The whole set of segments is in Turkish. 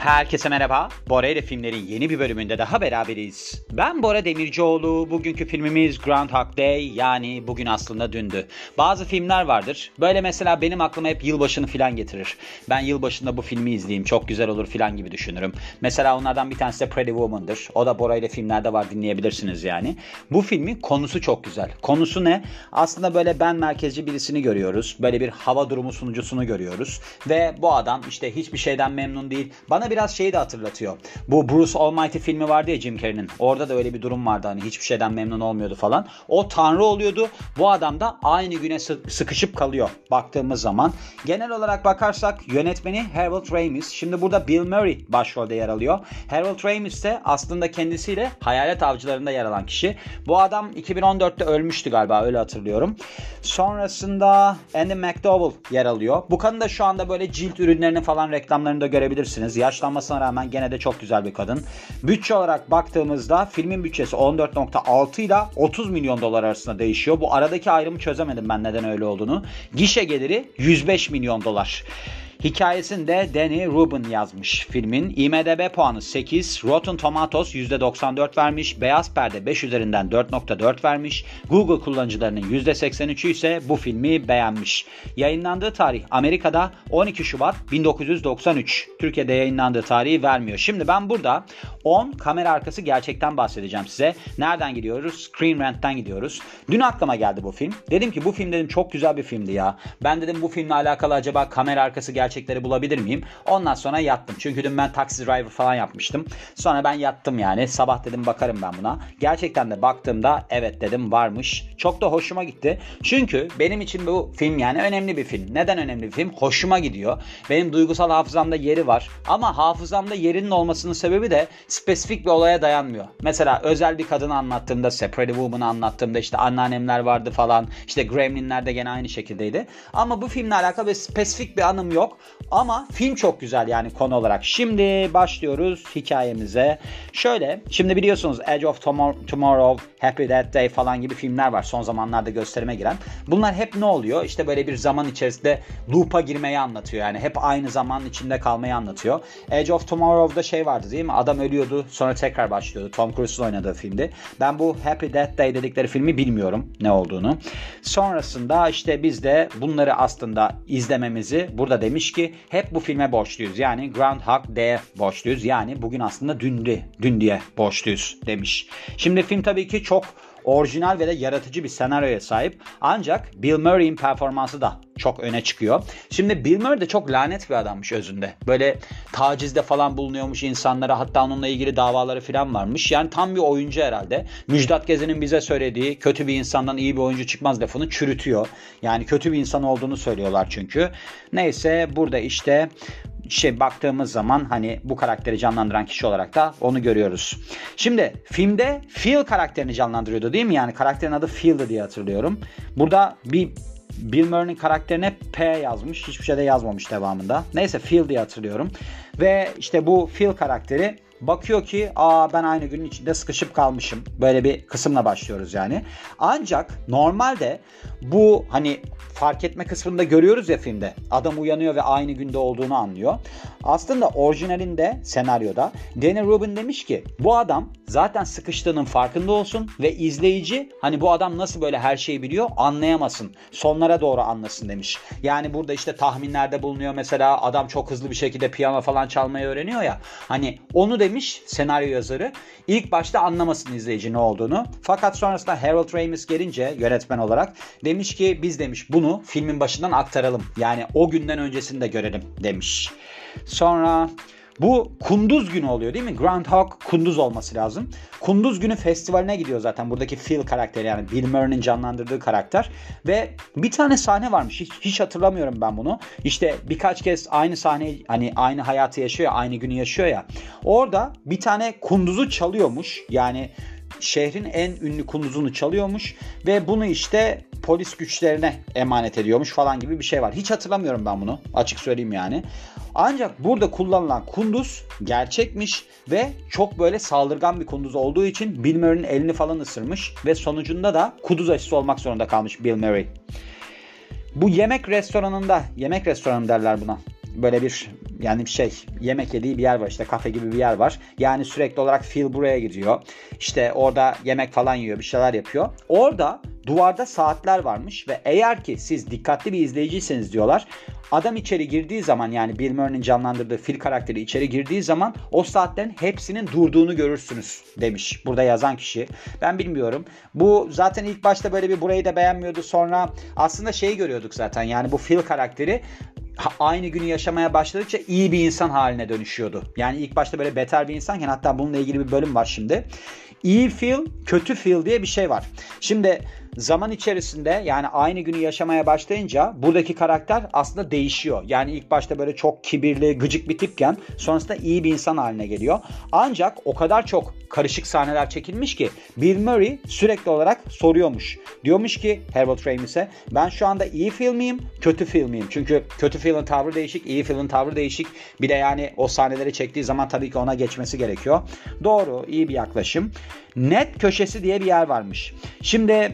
Herkese merhaba. Bora ile filmlerin yeni bir bölümünde daha beraberiz. Ben Bora Demircioğlu. Bugünkü filmimiz Groundhog Day yani bugün aslında dündü. Bazı filmler vardır. Böyle mesela benim aklıma hep yılbaşını filan getirir. Ben yılbaşında bu filmi izleyeyim çok güzel olur filan gibi düşünürüm. Mesela onlardan bir tanesi de Pretty Woman'dır. O da Bora ile filmlerde var dinleyebilirsiniz yani. Bu filmin konusu çok güzel. Konusu ne? Aslında böyle ben merkezci birisini görüyoruz. Böyle bir hava durumu sunucusunu görüyoruz. Ve bu adam işte hiçbir şeyden memnun değil. Bana biraz şeyi de hatırlatıyor. Bu Bruce Almighty filmi vardı ya Jim Carrey'nin. Orada da öyle bir durum vardı hani hiçbir şeyden memnun olmuyordu falan. O tanrı oluyordu. Bu adam da aynı güne sıkışıp kalıyor baktığımız zaman. Genel olarak bakarsak yönetmeni Harold Ramis. Şimdi burada Bill Murray başrolde yer alıyor. Harold Ramis de aslında kendisiyle Hayalet Avcılarında yer alan kişi. Bu adam 2014'te ölmüştü galiba öyle hatırlıyorum. Sonrasında Andy McDowell yer alıyor. Bu kadın da şu anda böyle cilt ürünlerini falan reklamlarında görebilirsiniz. Yaşlanmasına rağmen gene de çok güzel bir kadın. Bütçe olarak baktığımızda filmin bütçesi 14.6 ile 30 milyon dolar arasında değişiyor. Bu aradaki ayrımı çözemedim ben neden öyle olduğunu. Gişe geliri 105 milyon dolar. Hikayesini de Danny Rubin yazmış filmin. IMDB puanı 8, Rotten Tomatoes %94 vermiş, Beyaz Perde 5 üzerinden 4.4 vermiş, Google kullanıcılarının %83'ü ise bu filmi beğenmiş. Yayınlandığı tarih Amerika'da 12 Şubat 1993. Türkiye'de yayınlandığı tarihi vermiyor. Şimdi ben burada 10 kamera arkası gerçekten bahsedeceğim size. Nereden gidiyoruz? Screen Rant'ten gidiyoruz. Dün aklıma geldi bu film. Dedim ki bu film dedim çok güzel bir filmdi ya. Ben dedim bu filmle alakalı acaba kamera arkası gerçekten gerçekleri bulabilir miyim? Ondan sonra yattım. Çünkü dün ben taksi driver falan yapmıştım. Sonra ben yattım yani. Sabah dedim bakarım ben buna. Gerçekten de baktığımda evet dedim varmış. Çok da hoşuma gitti. Çünkü benim için bu film yani önemli bir film. Neden önemli bir film? Hoşuma gidiyor. Benim duygusal hafızamda yeri var. Ama hafızamda yerinin olmasının sebebi de spesifik bir olaya dayanmıyor. Mesela özel bir kadını anlattığımda, Separate Woman'ı anlattığımda işte anneannemler vardı falan. İşte Gremlinler de gene aynı şekildeydi. Ama bu filmle alakalı bir spesifik bir anım yok. Ama film çok güzel yani konu olarak. Şimdi başlıyoruz hikayemize. Şöyle şimdi biliyorsunuz Edge of Tomorrow, Happy That Day falan gibi filmler var son zamanlarda gösterime giren. Bunlar hep ne oluyor? İşte böyle bir zaman içerisinde loop'a girmeyi anlatıyor. Yani hep aynı zaman içinde kalmayı anlatıyor. Edge of Tomorrow'da şey vardı değil mi? Adam ölüyordu sonra tekrar başlıyordu. Tom Cruise'un oynadığı filmdi. Ben bu Happy Death Day dedikleri filmi bilmiyorum ne olduğunu. Sonrasında işte biz de bunları aslında izlememizi burada demiş ki hep bu filme borçluyuz. Yani Groundhog Day'e borçluyuz. Yani bugün aslında dündü, dün diye borçluyuz demiş. Şimdi film tabii ki çok orijinal ve de yaratıcı bir senaryoya sahip. Ancak Bill Murray'in performansı da çok öne çıkıyor. Şimdi Bill Murray de çok lanet bir adammış özünde. Böyle tacizde falan bulunuyormuş insanlara hatta onunla ilgili davaları falan varmış. Yani tam bir oyuncu herhalde. Müjdat Gezen'in bize söylediği kötü bir insandan iyi bir oyuncu çıkmaz lafını çürütüyor. Yani kötü bir insan olduğunu söylüyorlar çünkü. Neyse burada işte şey baktığımız zaman hani bu karakteri canlandıran kişi olarak da onu görüyoruz. Şimdi filmde Phil karakterini canlandırıyordu değil mi? Yani karakterin adı Phil'di diye hatırlıyorum. Burada bir Bill Murray'nin karakterine P yazmış. Hiçbir şey de yazmamış devamında. Neyse Phil diye hatırlıyorum. Ve işte bu Phil karakteri bakıyor ki aa ben aynı günün içinde sıkışıp kalmışım. Böyle bir kısımla başlıyoruz yani. Ancak normalde bu hani fark etme kısmında görüyoruz ya filmde. Adam uyanıyor ve aynı günde olduğunu anlıyor. Aslında orijinalinde senaryoda Danny Rubin demiş ki bu adam zaten sıkıştığının farkında olsun ve izleyici hani bu adam nasıl böyle her şeyi biliyor anlayamasın. Sonlara doğru anlasın demiş. Yani burada işte tahminlerde bulunuyor mesela adam çok hızlı bir şekilde piyano falan çalmayı öğreniyor ya. Hani onu demiş senaryo yazarı. İlk başta anlamasın izleyici ne olduğunu. Fakat sonrasında Harold Ramis gelince yönetmen olarak demiş ki biz demiş bunu filmin başından aktaralım. Yani o günden öncesini de görelim demiş. Sonra bu Kunduz günü oluyor değil mi? Groundhog Kunduz olması lazım. Kunduz günü festivaline gidiyor zaten buradaki Phil karakteri yani Bill Murray'nin canlandırdığı karakter. Ve bir tane sahne varmış. Hiç, hiç hatırlamıyorum ben bunu. İşte birkaç kez aynı sahne hani aynı hayatı yaşıyor ya aynı günü yaşıyor ya. Orada bir tane kunduzu çalıyormuş. Yani şehrin en ünlü kunduzunu çalıyormuş ve bunu işte polis güçlerine emanet ediyormuş falan gibi bir şey var. Hiç hatırlamıyorum ben bunu açık söyleyeyim yani. Ancak burada kullanılan kunduz gerçekmiş ve çok böyle saldırgan bir kunduz olduğu için Bill Murray'nin elini falan ısırmış ve sonucunda da kuduz aşısı olmak zorunda kalmış Bill Murray. Bu yemek restoranında, yemek restoranı derler buna. Böyle bir yani şey yemek yediği bir yer var işte kafe gibi bir yer var. Yani sürekli olarak Phil buraya gidiyor. İşte orada yemek falan yiyor bir şeyler yapıyor. Orada duvarda saatler varmış ve eğer ki siz dikkatli bir izleyiciyseniz diyorlar adam içeri girdiği zaman yani Bill Murray'nin canlandırdığı Phil karakteri içeri girdiği zaman o saatlerin hepsinin durduğunu görürsünüz demiş burada yazan kişi. Ben bilmiyorum. Bu zaten ilk başta böyle bir burayı da beğenmiyordu. Sonra aslında şeyi görüyorduk zaten yani bu Phil karakteri aynı günü yaşamaya başladıkça iyi bir insan haline dönüşüyordu. Yani ilk başta böyle beter bir insanken hatta bununla ilgili bir bölüm var şimdi. İyi feel, kötü feel diye bir şey var. Şimdi zaman içerisinde yani aynı günü yaşamaya başlayınca buradaki karakter aslında değişiyor. Yani ilk başta böyle çok kibirli, gıcık bir tipken sonrasında iyi bir insan haline geliyor. Ancak o kadar çok karışık sahneler çekilmiş ki Bill Murray sürekli olarak soruyormuş. Diyormuş ki Harold Ramis'e ben şu anda iyi film miyim, kötü film miyim? Çünkü kötü filmin tavrı değişik, iyi filmin tavrı değişik. Bir de yani o sahneleri çektiği zaman tabii ki ona geçmesi gerekiyor. Doğru, iyi bir yaklaşım. Net köşesi diye bir yer varmış. Şimdi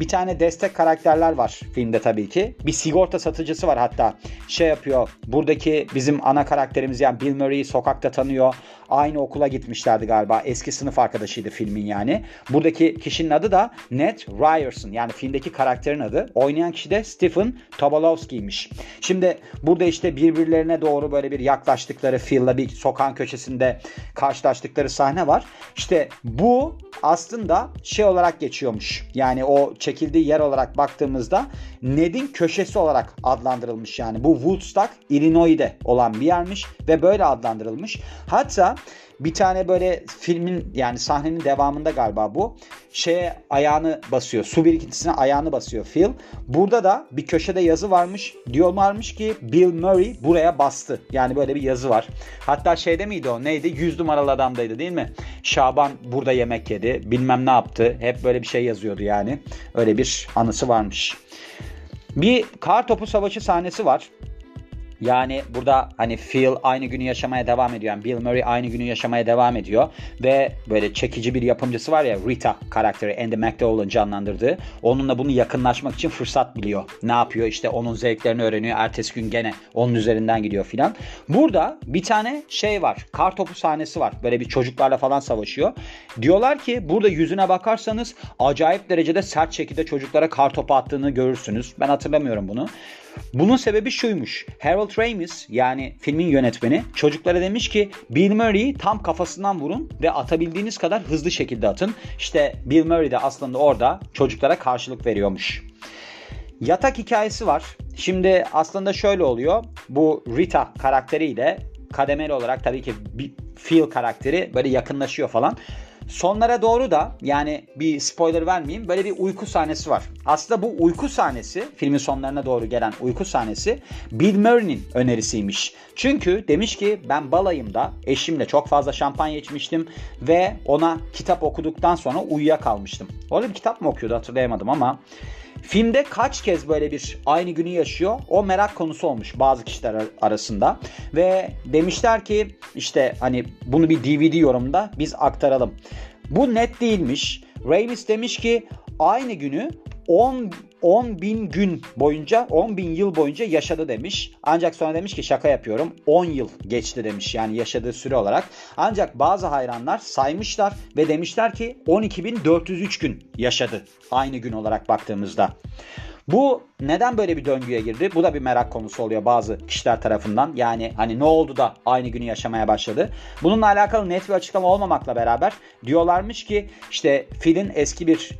bir tane destek karakterler var filmde tabii ki. Bir sigorta satıcısı var hatta. Şey yapıyor. Buradaki bizim ana karakterimiz yani Bill Murray'i sokakta tanıyor. Aynı okula gitmişlerdi galiba. Eski sınıf arkadaşıydı filmin yani. Buradaki kişinin adı da Ned Ryerson. Yani filmdeki karakterin adı. Oynayan kişi de Stephen Tobolowsky'ymiş. Şimdi burada işte birbirlerine doğru böyle bir yaklaştıkları Phil'la bir sokağın köşesinde karşılaştıkları sahne var. İşte bu aslında şey olarak geçiyormuş. Yani o çekildiği yer olarak baktığımızda Ned'in köşesi olarak adlandırılmış yani. Bu Woodstock, Illinois'de olan bir yermiş ve böyle adlandırılmış. Hatta bir tane böyle filmin yani sahnenin devamında galiba bu şeye ayağını basıyor. Su birikintisine ayağını basıyor Phil. Burada da bir köşede yazı varmış. Diyorlarmış ki Bill Murray buraya bastı. Yani böyle bir yazı var. Hatta şeyde miydi o neydi? 100 numaralı adamdaydı değil mi? Şaban burada yemek yedi. Bilmem ne yaptı. Hep böyle bir şey yazıyordu yani. Öyle bir anısı varmış. Bir kar topu savaşı sahnesi var. Yani burada hani Phil aynı günü yaşamaya devam ediyor. Yani Bill Murray aynı günü yaşamaya devam ediyor. Ve böyle çekici bir yapımcısı var ya Rita karakteri Andy McDowell'ın canlandırdığı. Onunla bunu yakınlaşmak için fırsat biliyor. Ne yapıyor? İşte onun zevklerini öğreniyor. Ertesi gün gene onun üzerinden gidiyor filan. Burada bir tane şey var. Kar topu sahnesi var. Böyle bir çocuklarla falan savaşıyor. Diyorlar ki burada yüzüne bakarsanız acayip derecede sert şekilde çocuklara kar topu attığını görürsünüz. Ben hatırlamıyorum bunu. Bunun sebebi şuymuş. Harold Ramis yani filmin yönetmeni çocuklara demiş ki Bill Murray'i tam kafasından vurun ve atabildiğiniz kadar hızlı şekilde atın. İşte Bill Murray de aslında orada çocuklara karşılık veriyormuş. Yatak hikayesi var. Şimdi aslında şöyle oluyor. Bu Rita karakteriyle kademeli olarak tabii ki Phil karakteri böyle yakınlaşıyor falan. Sonlara doğru da yani bir spoiler vermeyeyim böyle bir uyku sahnesi var. Aslında bu uyku sahnesi filmin sonlarına doğru gelen uyku sahnesi Bill Murray'nin önerisiymiş. Çünkü demiş ki ben balayımda eşimle çok fazla şampanya içmiştim ve ona kitap okuduktan sonra uyuyakalmıştım. Orada bir kitap mı okuyordu hatırlayamadım ama Filmde kaç kez böyle bir aynı günü yaşıyor o merak konusu olmuş bazı kişiler arasında. Ve demişler ki işte hani bunu bir DVD yorumda biz aktaralım. Bu net değilmiş. Ramis demiş ki aynı günü 10 10 bin gün boyunca 10 bin yıl boyunca yaşadı demiş. Ancak sonra demiş ki şaka yapıyorum 10 yıl geçti demiş yani yaşadığı süre olarak. Ancak bazı hayranlar saymışlar ve demişler ki 12.403 gün yaşadı aynı gün olarak baktığımızda. Bu neden böyle bir döngüye girdi? Bu da bir merak konusu oluyor bazı kişiler tarafından. Yani hani ne oldu da aynı günü yaşamaya başladı? Bununla alakalı net bir açıklama olmamakla beraber diyorlarmış ki işte Phil'in eski bir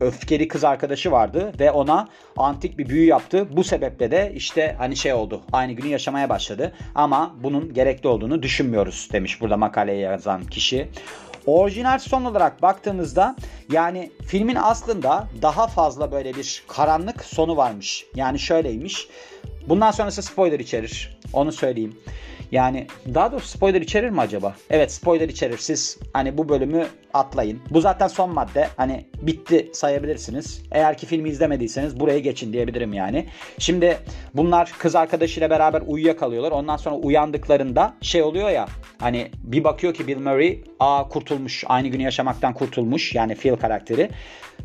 öfkeli kız arkadaşı vardı ve ona antik bir büyü yaptı. Bu sebeple de işte hani şey oldu. Aynı günü yaşamaya başladı. Ama bunun gerekli olduğunu düşünmüyoruz demiş burada makaleyi yazan kişi. Orijinal son olarak baktığımızda yani filmin aslında daha fazla böyle bir karanlık sonu varmış. Yani şöyleymiş. Bundan sonrası spoiler içerir. Onu söyleyeyim. Yani daha doğrusu spoiler içerir mi acaba? Evet spoiler içerir. Siz hani bu bölümü atlayın. Bu zaten son madde. Hani bitti sayabilirsiniz. Eğer ki filmi izlemediyseniz buraya geçin diyebilirim yani. Şimdi bunlar kız arkadaşıyla beraber uyuyakalıyorlar. Ondan sonra uyandıklarında şey oluyor ya hani bir bakıyor ki Bill Murray aa kurtulmuş. Aynı günü yaşamaktan kurtulmuş. Yani Phil karakteri.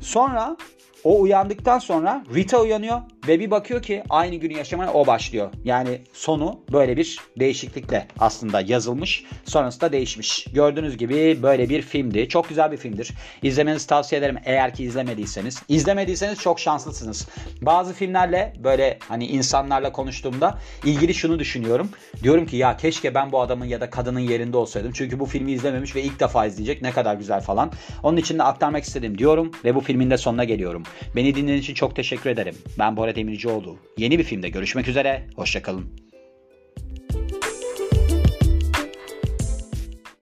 Sonra o uyandıktan sonra Rita uyanıyor ve bir bakıyor ki aynı günü yaşamaya o başlıyor. Yani sonu böyle bir değişiklikle aslında yazılmış. Sonrasında değişmiş. Gördüğünüz gibi böyle bir filmdi. Çok güzel bir filmdir. İzlemenizi tavsiye ederim eğer ki izlemediyseniz. İzlemediyseniz çok şanslısınız. Bazı filmlerle böyle hani insanlarla konuştuğumda ilgili şunu düşünüyorum. Diyorum ki ya keşke ben bu adamın ya da kadının yerinde olsaydım. Çünkü bu filmi izlememiş ve ilk defa izleyecek. Ne kadar güzel falan. Onun için de aktarmak istedim diyorum ve bu filmin de sonuna geliyorum. Beni dinlediğiniz için çok teşekkür ederim. Ben Bora Demircioğlu. Yeni bir filmde görüşmek üzere. Hoşçakalın.